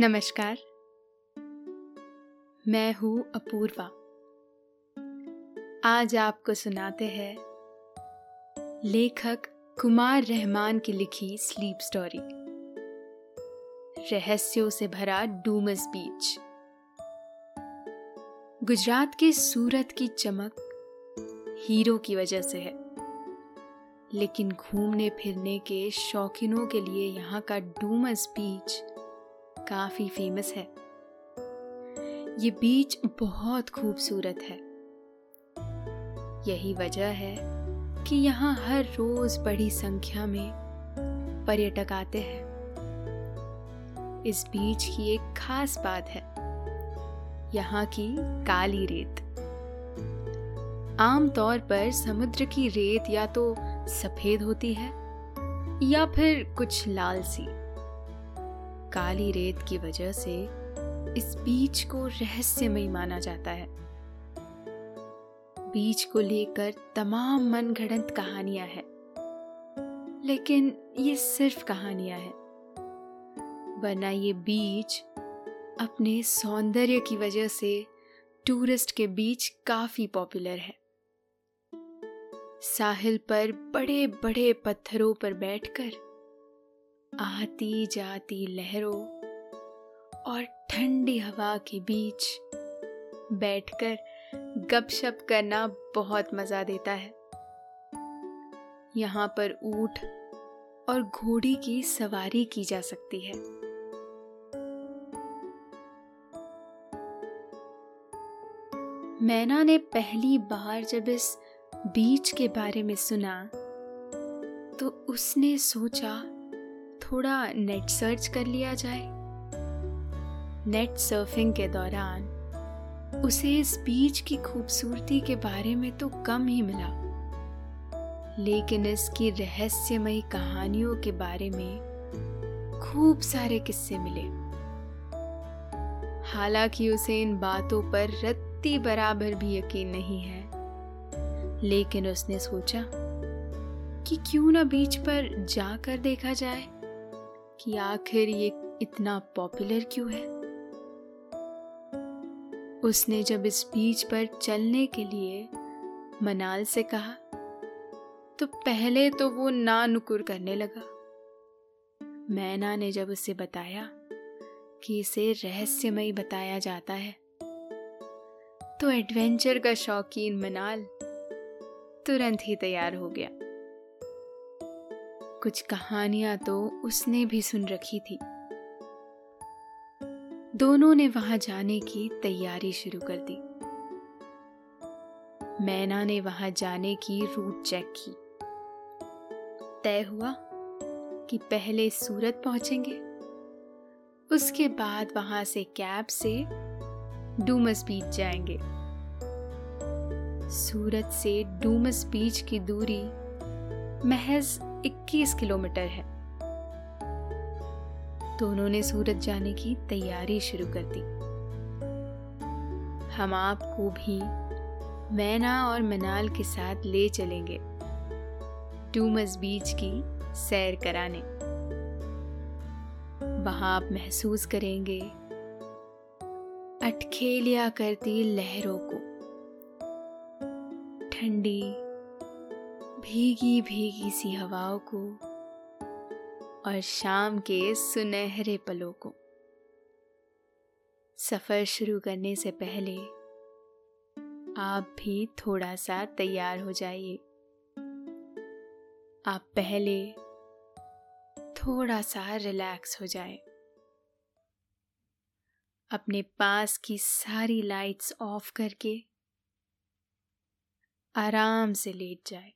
नमस्कार। मैं हूँ अपूर्वा। आज आपको सुनाते हैं लेखक कुमार रहमान की लिखी स्लीप स्टोरी। रहस्यों से भरा डूमस बीच। गुजरात के सूरत की चमक हीरो की वजह से है। लेकिन घूमने फिरने के शौकीनों के लिए यहाँ का डूमस बीच काफ़ी फ़ेमस है। ये बीच बहुत खूबसूरत है। यही वजह है कि यहाँ हर रोज बड़ी संख्या में पर्यटक आते हैं। इस बीच की एक खास बात है, यहाँ की काली रेत। आमतौर पर समुद्र की रेत या तो सफ़ेद होती है या फिर कुछ लाल सी। काली रेत की वजह से इस बीच को रहस्यमय माना जाता है। बीच को लेकर तमाम मनगढ़ंत कहानियाँ हैं। लेकिन ये सिर्फ़ कहानियाँ हैं। वरना ये बीच अपने सौंदर्य की वजह से टूरिस्ट के बीच काफ़ी पॉपुलर है। साहिल पर बड़े बड़े पत्थरों पर बैठकर आती जाती लहरों और ठंडी हवा के बीच बैठकर गपशप करना बहुत मज़ा देता है। यहाँ पर ऊँट और घोड़ी की सवारी की जा सकती है। मैना ने पहली बार जब इस बीच के बारे में सुना तो उसने सोचा थोड़ा नेट सर्च कर लिया जाए। नेट सर्फिंग के दौरान उसे इस बीच की खूबसूरती के बारे में तो कम ही मिला। लेकिन इसकी रहस्यमयी कहानियों के बारे में खूब सारे किस्से मिले। हालाँकि उसे इन बातों पर रत्ती बराबर भी यकीन नहीं है, लेकिन उसने सोचा कि क्यों ना बीच पर जाकर देखा जाए। कि आखिर ये इतना पॉपुलर क्यों है? उसने जब इस बीच पर चलने के लिए मनाल से कहा तो पहले तो वो ना नुकुर करने लगा। मैना ने जब उसे बताया कि इसे रहस्यमय बताया जाता है तो एडवेंचर का शौकीन मनाल तुरंत ही तैयार हो गया। कुछ कहानियाँ तो उसने भी सुन रखी थी। दोनों ने वहाँ जाने की तैयारी शुरू कर दी। मैना ने वहाँ जाने की रूट चेक की। तय हुआ कि पहले सूरत पहुँचेंगे। उसके बाद वहाँ से कैब से डूमस बीच जाएँगे। सूरत से डूमस बीच की दूरी महज 21 किलोमीटर है। दोनों ने सूरत जाने की तैयारी शुरू कर दी। हम आपको भी मैना और मनाल के साथ ले चलेंगे टूमस बीच की सैर कराने। वहाँ आप महसूस करेंगे अटखेलिया करती लहरों को। ठंडी भीगी भीगी सी हवाओं को और शाम के सुनहरे पलों को। सफ़र शुरू करने से पहले आप भी थोड़ा सा तैयार हो जाइए। आप पहले थोड़ा सा रिलैक्स हो जाए। अपने पास की सारी लाइट्स ऑफ़ करके आराम से लेट जाए।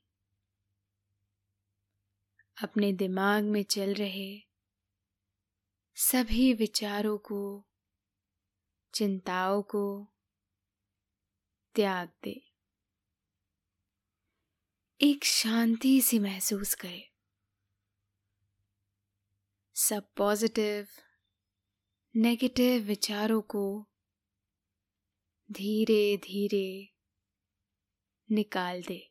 अपने दिमाग में चल रहे सभी विचारों को, चिंताओं को त्याग दे। एक शांति सी महसूस करे। सब पॉजिटिव, नेगेटिव विचारों को धीरे धीरे निकाल दे।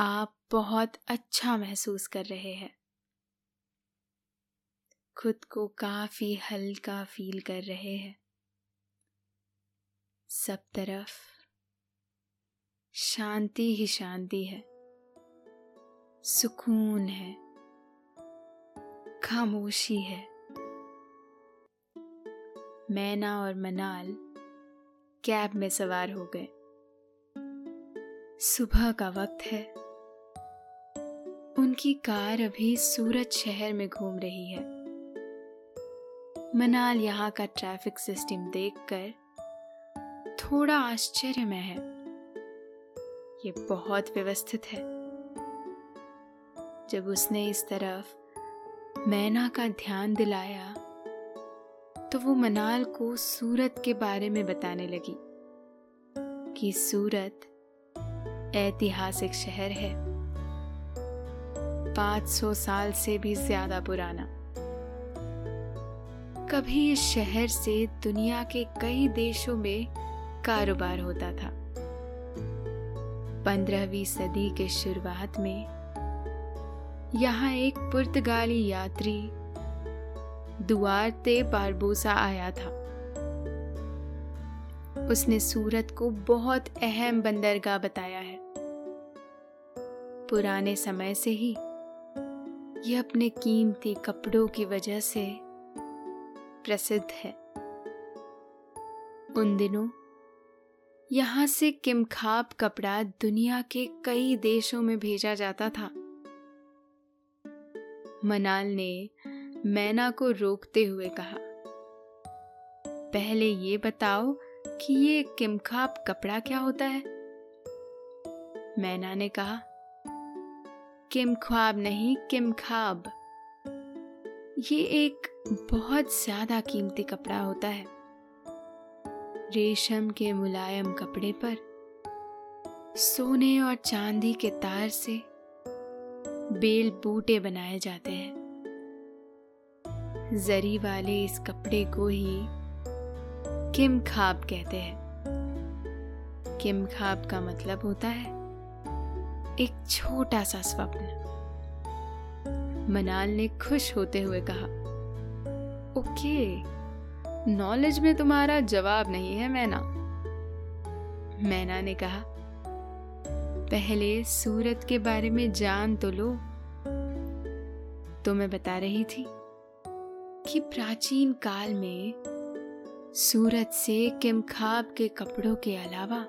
आप बहुत अच्छा महसूस कर रहे हैं। खुद को काफ़ी हल्का फील कर रहे हैं। सब तरफ़ शांति ही शांति है। सुकून है। खामोशी है। मैना और मनाल कैब में सवार हो गए। सुबह का वक्त है। उनकी कार अभी सूरत शहर में घूम रही है। मनाल यहाँ का ट्रैफ़िक सिस्टम देखकर थोड़ा आश्चर्य में है। ये बहुत व्यवस्थित है। जब उसने इस तरफ़ मैना का ध्यान दिलाया तो वो मनाल को सूरत के बारे में बताने लगी कि सूरत ऐतिहासिक शहर है। 500 साल से भी ज़्यादा पुराना। कभी इस शहर से दुनिया के कई देशों में कारोबार होता था। पंद्रहवीं सदी के शुरुआत में यहाँ एक पुर्तगाली यात्री दुआरते बारबोसा आया था। उसने सूरत को बहुत अहम बंदरगाह बताया है। पुराने समय से ही ये अपने कीमती कपड़ों की वजह से प्रसिद्ध है। उन दिनों यहाँ से किमखाब कपड़ा दुनिया के कई देशों में भेजा जाता था। मनाल ने मैना को रोकते हुए कहा, पहले ये बताओ कि ये किमखाब कपड़ा क्या होता है? मैना ने कहा किम ख्वाब नहीं, किम खाब। ये एक बहुत ज़्यादा कीमती कपड़ा होता है। रेशम के मुलायम कपड़े पर, सोने और चांदी के तार से बेल बूटे बनाए जाते हैं। जरी वाले इस कपड़े को ही किम खाब कहते हैं। किम खाब का मतलब होता है एक छोटा सा स्वप्न। मनाल ने खुश होते हुए कहा, ओके, नॉलेज में तुम्हारा जवाब नहीं है, मैना। मैना ने कहा, पहले सूरत के बारे में जान तो लो। तो मैं बता रही थी कि प्राचीन काल में सूरत से किमखाब के कपड़ों के अलावा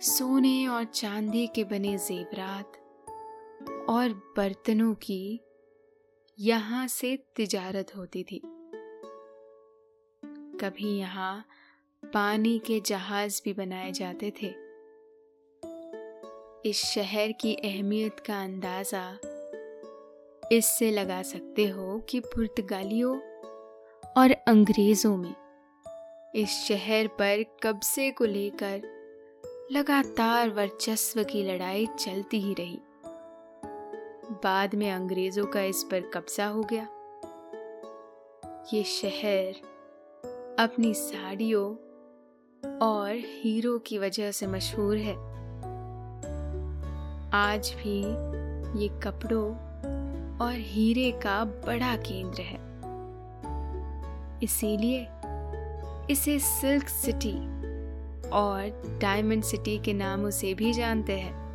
सोने और चांदी के बने जेवरात और बर्तनों की यहाँ से तिजारत होती थी। कभी यहाँ पानी के जहाज़ भी बनाए जाते थे। इस शहर की अहमियत का अंदाज़ा इससे लगा सकते हो कि पुर्तगालियों और अंग्रेज़ों में इस शहर पर कब्जे को लेकर लगातार वर्चस्व की लड़ाई चलती ही रही। बाद में अंग्रेज़ों का इस पर कब्जा हो गया। ये शहर अपनी साड़ियों और हीरो की वजह से मशहूर है। आज भी ये कपड़ों और हीरे का बड़ा केंद्र है। इसीलिए इसे सिल्क सिटी और डायमंड सिटी के नाम से भी जानते हैं।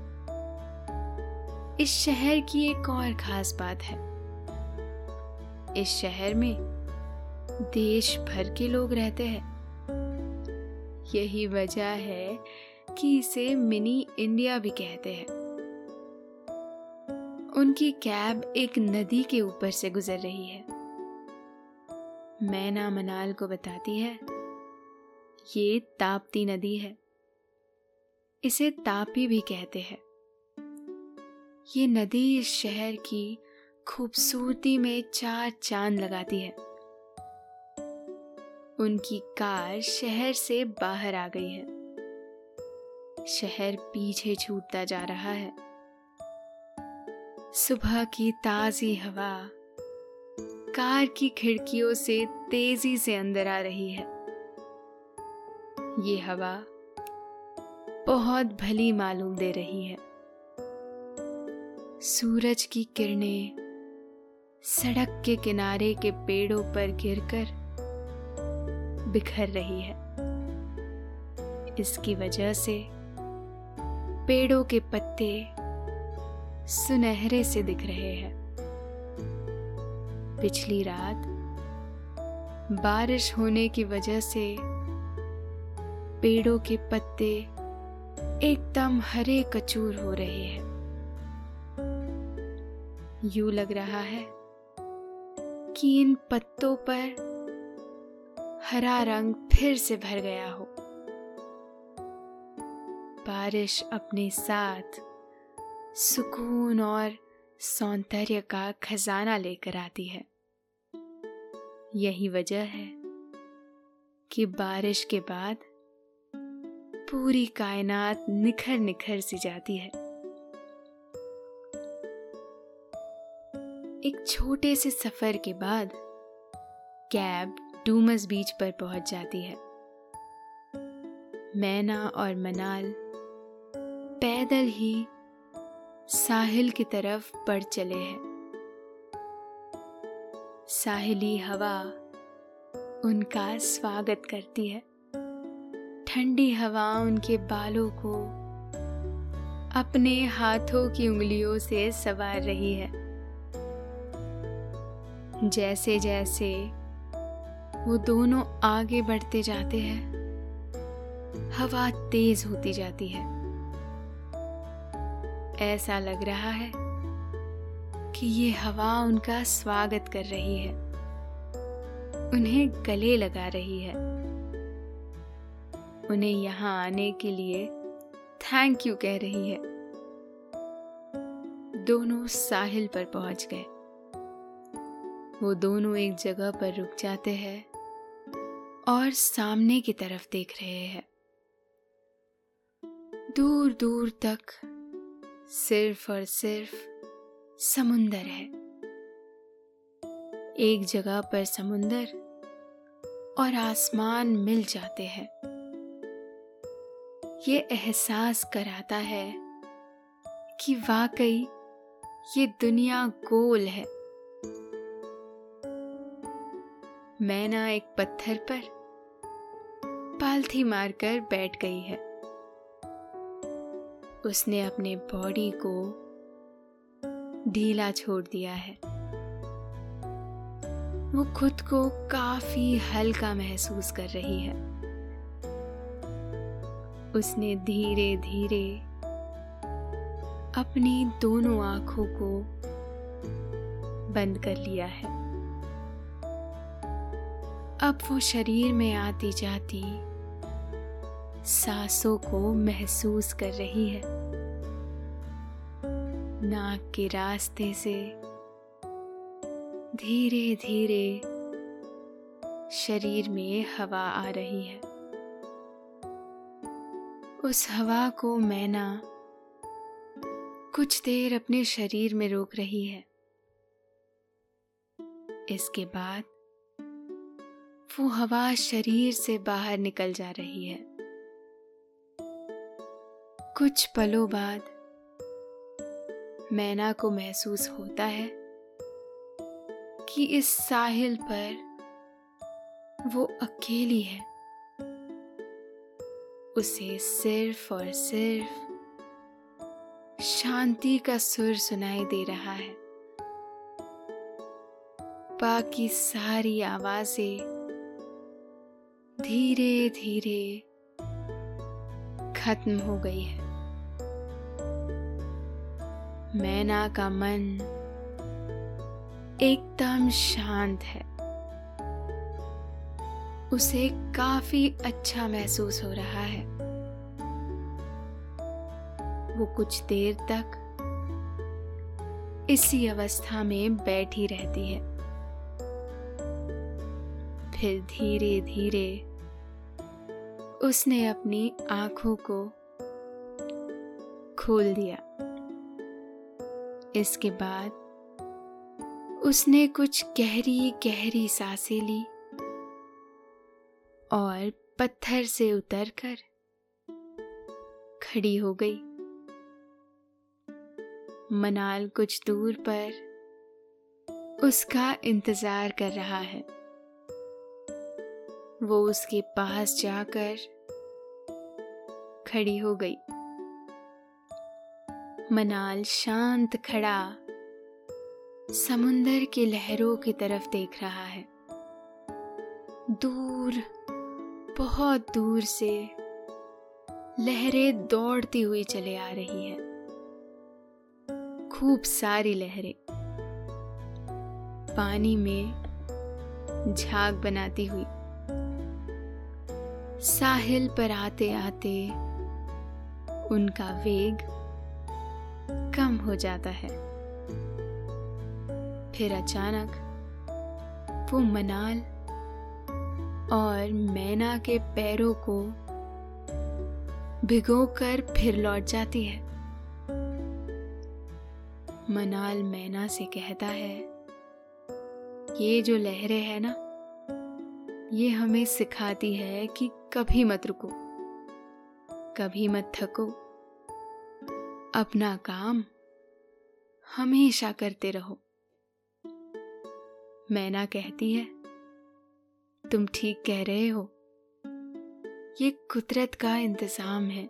इस शहर की एक और खास बात है। इस शहर में देश भर के लोग रहते हैं। यही वजह है कि इसे मिनी इंडिया भी कहते हैं। उनकी कैब एक नदी के ऊपर से गुजर रही है। मैना मनाल को बताती है ये ताप्ती नदी है। इसे तापी भी कहते हैं। ये नदी इस शहर की खूबसूरती में चार चाँद लगाती है। उनकी कार शहर से बाहर आ गई है। शहर पीछे छूटता जा रहा है। सुबह की ताजी हवा कार की खिड़कियों से तेज़ी से अंदर आ रही है। ये हवा बहुत भली मालूम दे रही है। सूरज की किरणें सड़क के किनारे के पेड़ों पर गिरकर बिखर रही है। इसकी वजह से पेड़ों के पत्ते सुनहरे से दिख रहे हैं। पिछली रात बारिश होने की वजह से पेड़ों के पत्ते एकदम हरे कचूर हो रहे हैं। यू लग रहा है कि इन पत्तों पर हरा रंग फिर से भर गया हो। बारिश अपने साथ सुकून और सौंदर्य का खजाना लेकर आती है। यही वजह है कि बारिश के बाद पूरी कायनात निखर निखर सी जाती है। एक छोटे से सफ़र के बाद कैब डूमस बीच पर पहुँच जाती है। मैना और मनाल पैदल ही साहिल की तरफ़ बढ़ चले हैं। साहिली हवा उनका स्वागत करती है। ठंडी हवा उनके बालों को अपने हाथों की उंगलियों से सवार रही है। जैसे जैसे वो दोनों आगे बढ़ते जाते हैं, हवा तेज होती जाती है। ऐसा लग रहा है कि ये हवा उनका स्वागत कर रही है। उन्हें गले लगा रही है। उन्हें यहाँ आने के लिए थैंक यू कह रही है। दोनों साहिल पर पहुँच गए। वो दोनों एक जगह पर रुक जाते हैं और सामने की तरफ़ देख रहे हैं। दूर दूर तक सिर्फ़ और सिर्फ़ समुंदर है। एक जगह पर समुंदर और आसमान मिल जाते हैं। ये एहसास कराता है कि वाकई ये दुनिया गोल है। मैना एक पत्थर पर पालथी मारकर बैठ गई है। उसने अपने बॉडी को ढीला छोड़ दिया है। वो खुद को काफ़ी हल्का महसूस कर रही है। उसने धीरे धीरे अपनी दोनों आँखों को बंद कर लिया है। अब वो शरीर में आती जाती सांसों को महसूस कर रही है। नाक के रास्ते से धीरे धीरे शरीर में हवा आ रही है। उस हवा को मैना कुछ देर अपने शरीर में रोक रही है। इसके बाद वो हवा शरीर से बाहर निकल जा रही है। कुछ पलों बाद मैना को महसूस होता है कि इस साहिल पर वो अकेली है। उसे सिर्फ़ और सिर्फ़ शांति का सुर सुनाई दे रहा है। बाकी सारी आवाज़ें धीरे धीरे खत्म हो गई है। मैना का मन एकदम शांत है। उसे काफ़ी अच्छा महसूस हो रहा है। वो कुछ देर तक इसी अवस्था में बैठी रहती है। फिर धीरे धीरे उसने अपनी आँखों को खोल दिया। इसके बाद उसने कुछ गहरी गहरी साँसें ली। और पत्थर से उतरकर खड़ी हो गई। मनाल कुछ दूर पर उसका इंतज़ार कर रहा है। वो उसके पास जाकर खड़ी हो गई। मनाल शांत खड़ा समुंदर की लहरों की तरफ़ देख रहा है। दूर बहुत दूर से लहरें दौड़ती हुई चले आ रही है। खूब सारी लहरें पानी में झाग बनाती हुई साहिल पर आते आते उनका वेग कम हो जाता है। फिर अचानक वो मनाल और मैना के पैरों को भिगोकर फिर लौट जाती है। मनाल मैना से कहता है, ये जो लहरें है ना, ये हमें सिखाती है कि कभी मत रुको, कभी मत थको। अपना काम हमेशा करते रहो। मैना कहती है तुम ठीक कह रहे हो। ये कुदरत का इंतज़ाम है।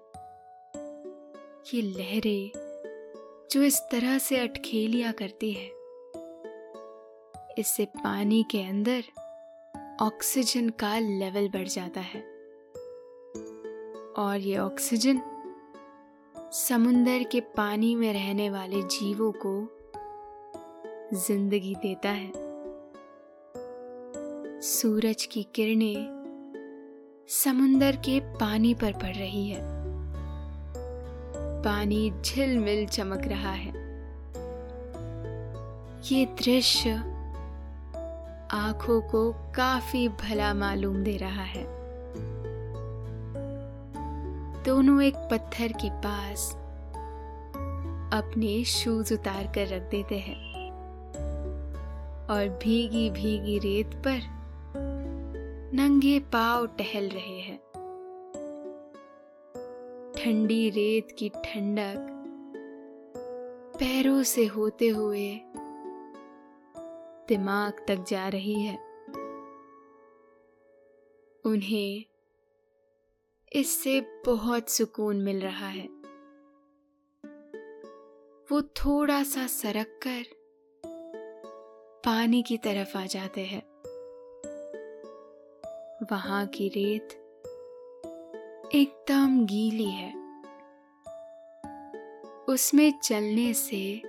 ये लहरें जो इस तरह से अटखेलिया करती है। इससे पानी के अंदर ऑक्सीजन का लेवल बढ़ जाता है। और ये ऑक्सीजन समुंदर के पानी में रहने वाले जीवों को ज़िंदगी देता है। सूरज की किरणें समुंदर के पानी पर पड़ रही है। पानी झिलमिल चमक रहा है। ये दृश्य आँखों को काफ़ी भला मालूम दे रहा है। दोनों एक पत्थर के पास अपने शूज़ उतार कर रख देते हैं और भीगी भीगी रेत पर नंगे पाव टहल रहे हैं। ठंडी रेत की ठंडक पैरों से होते हुए दिमाग तक जा रही है। उन्हें इससे बहुत सुकून मिल रहा है। वो थोड़ा सा सरक कर पानी की तरफ़ आ जाते हैं। वहाँ की रेत एकदम गीली है। उसमें चलने से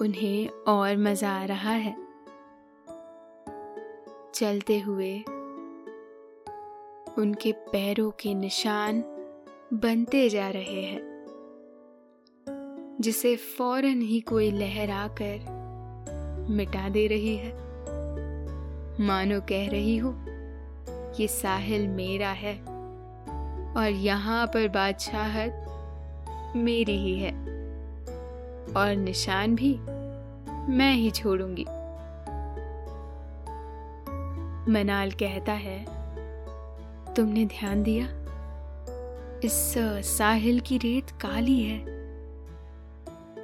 उन्हें और मज़ा आ रहा है। चलते हुए उनके पैरों के निशान बनते जा रहे हैं, जिसे फ़ौरन ही कोई लहर आकर मिटा दे रही है। मानो कह रही हो ये साहिल मेरा है और यहाँ पर बादशाहत मेरी ही है और निशान भी मैं ही छोड़ूँगी। मनाल कहता है, तुमने ध्यान दिया? इस साहिल की रेत काली है।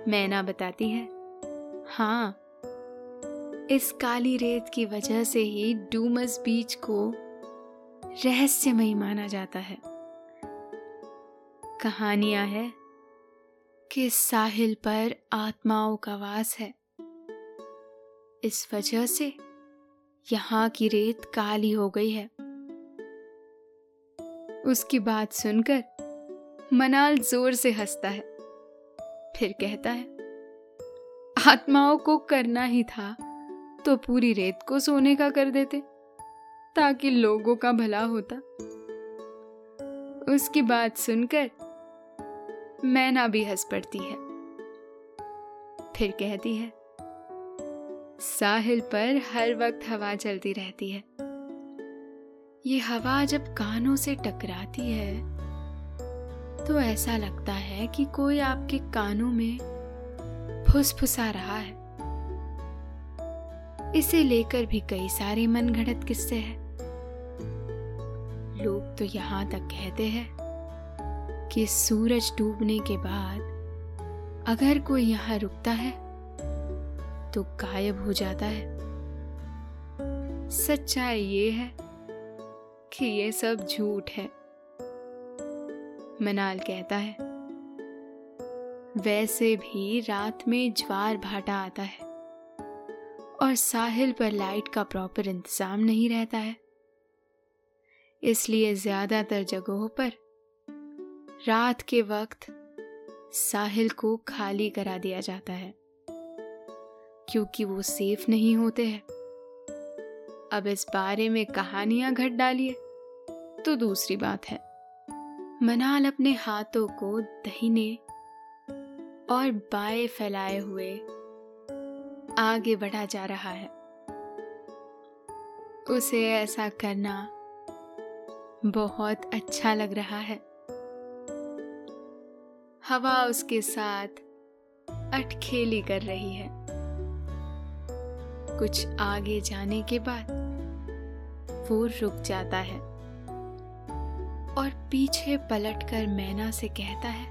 मैना बताती है हाँ इस काली रेत की वजह से ही डूमस बीच को रहस्यमयी माना जाता है। कहानियाँ है कि साहिल पर आत्माओं का वास है। इस वजह से यहाँ की रेत काली हो गई है। उसकी बात सुनकर मनाल ज़ोर से हंसता है। फिर कहता है, आत्माओं को करना ही था तो पूरी रेत को सोने का कर देते। ताकि लोगों का भला होता। उसकी बात सुनकर मैना भी हंस पड़ती है। फिर कहती है, साहिल पर हर वक्त हवा चलती रहती है। ये हवा जब कानों से टकराती है तो ऐसा लगता है कि कोई आपके कानों में फुसफुसा रहा है। इसे लेकर भी कई सारे मनगढ़ंत किस्से हैं। लोग तो यहाँ तक कहते हैं कि सूरज डूबने के बाद अगर कोई यहाँ रुकता है तो गायब हो जाता है। सच्चाई ये है कि ये सब झूठ है। मनाल कहता है, वैसे भी रात में ज्वार भाटा आता है और साहिल पर लाइट का प्रॉपर इंतज़ाम नहीं रहता है। इसलिए ज़्यादातर जगहों पर रात के वक्त साहिल को खाली करा दिया जाता है, क्योंकि वो सेफ़ नहीं होते हैं। अब इस बारे में कहानियाँ घट डालिए तो दूसरी बात है, मनाल अपने हाथों को दहीने और बाएँ फैलाए हुए आगे बढ़ा जा रहा है। उसे ऐसा करना बहुत अच्छा लग रहा है। हवा उसके साथ अटखेली कर रही है। कुछ आगे जाने के बाद वो रुक जाता है और पीछे पलटकर मैना से कहता है,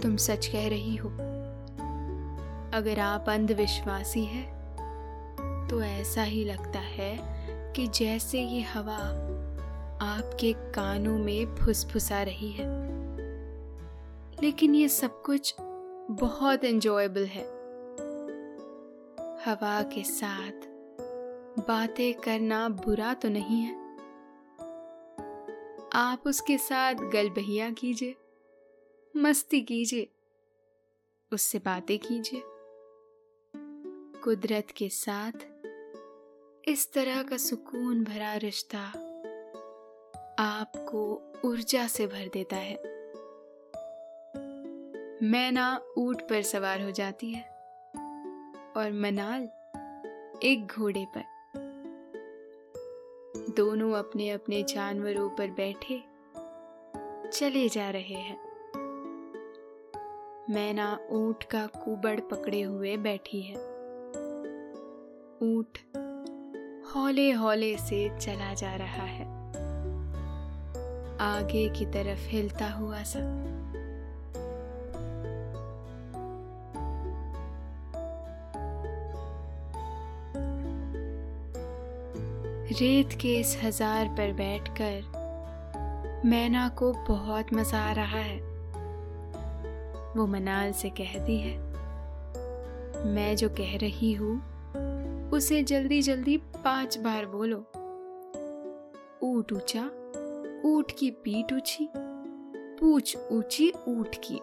तुम सच कह रही हो। अगर आप अंधविश्वासी है तो ऐसा ही लगता है कि जैसे ये हवा आपके कानों में फुसफुसा रही है। लेकिन ये सब कुछ बहुत एंजॉयबल है। हवा के साथ बातें करना बुरा तो नहीं है। आप उसके साथ गलबहिया कीजिए, मस्ती कीजिए, उससे बातें कीजिए। कुदरत के साथ इस तरह का सुकून भरा रिश्ता आपको ऊर्जा से भर देता है। मैना ऊट पर सवार हो जाती है और मनाल एक घोड़े पर। दोनों अपने अपने जानवरों पर बैठे चले जा रहे हैं। मैना ऊँट का कुबड़ पकड़े हुए बैठी है। ऊँट हौले हौले से चला जा रहा है। आगे की तरफ़ हिलता हुआ सा। रेत के इस हज़ार पर बैठकर मैना को बहुत मज़ा आ रहा है। वो मनाल से कहती है, मैं जो कह रही हूँ उसे जल्दी जल्दी पाँच बार बोलो। ऊट ऊँचा, ऊट की पीठ ऊँची, पूछ ऊँची, ऊट की।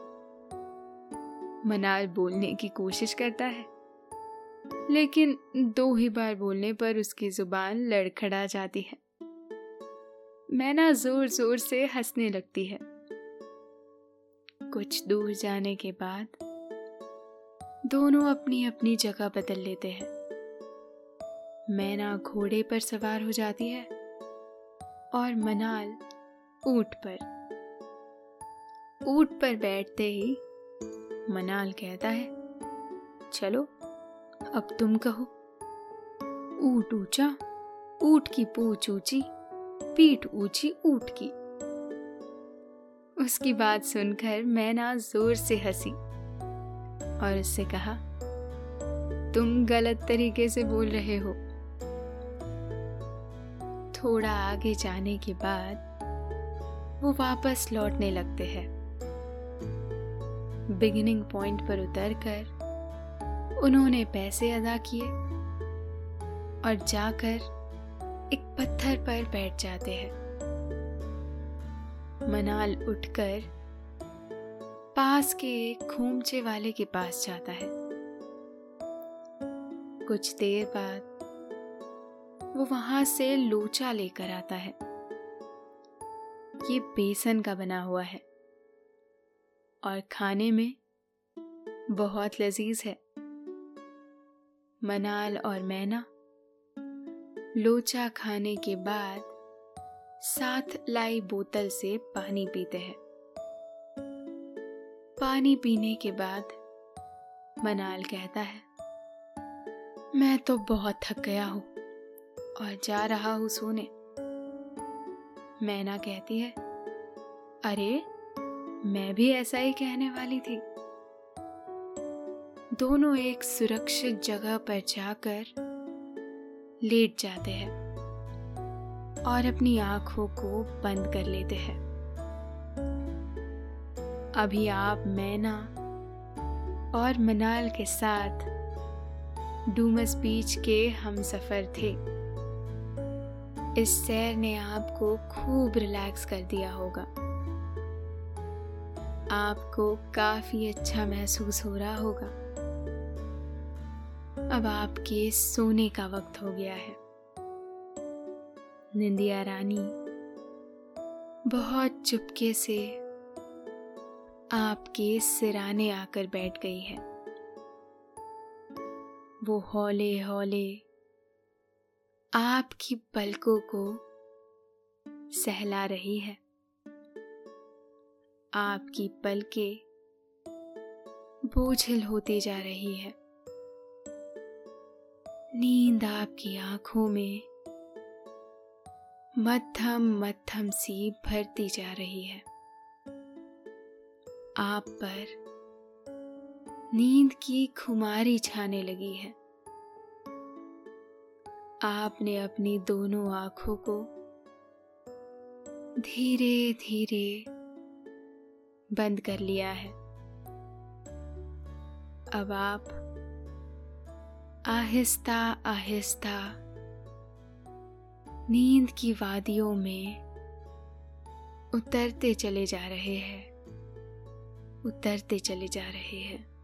मनाल बोलने की कोशिश करता है, लेकिन दो ही बार बोलने पर उसकी ज़ुबान लड़खड़ा जाती है। मैना ज़ोर ज़ोर से हंसने लगती है। कुछ दूर जाने के बाद दोनों अपनी अपनी जगह बदल लेते हैं। मैना घोड़े पर सवार हो जाती है और मनाल ऊट पर। ऊट पर बैठते ही मनाल कहता है, चलो, अब तुम कहो। ऊट ऊँचा, ऊट की पूछ ऊँची, पीठ ऊँची ऊट की। उसकी बात सुनकर मैना ज़ोर से हँसी और उससे कहा, तुम गलत तरीके से बोल रहे हो। थोड़ा आगे जाने के बाद वो वापस लौटने लगते हैं। बिगिनिंग पॉइंट पर उतरकर उन्होंने पैसे अदा किए और जाकर एक पत्थर पर बैठ जाते हैं। मनाल उठकर पास के एक खूमचे वाले के पास जाता है। कुछ देर बाद वो वहाँ से लोचा लेकर आता है। ये बेसन का बना हुआ है। और खाने में बहुत लजीज है। मनाल और मैना लोचा खाने के बाद साथ लाई बोतल से पानी पीते हैं। पानी पीने के बाद मनाल कहता है, मैं तो बहुत थक गया हूँ। और जा रहा हूँ सोने। मैना कहती है, अरे, मैं भी ऐसा ही कहने वाली थी। दोनों एक सुरक्षित जगह पर जाकर लेट जाते हैं और अपनी आँखों को बंद कर लेते हैं। अभी आप मैना और मनाल के साथ डूमस बीच के हम सफ़र थे। इस सैर ने आपको खूब रिलैक्स कर दिया होगा। आपको काफ़ी अच्छा महसूस हो रहा होगा। अब आपके सोने का वक्त हो गया है। निंदिया रानी, बहुत चुपके से आपके सिराने आकर बैठ गई है। वो हौले हौले आपकी पलकों को सहला रही है। आपकी पलके बोझिल होती जा रही है। नींद आपकी आँखों में मध्यम मध्यम सी भरती जा रही है। आप पर नींद की खुमारी छाने लगी है। आपने अपनी दोनों आँखों को धीरे धीरे बंद कर लिया है। अब आप आहिस्ता आहिस्ता नींद की वादियों में उतरते चले जा रहे हैं। उतरते चले जा रहे हैं।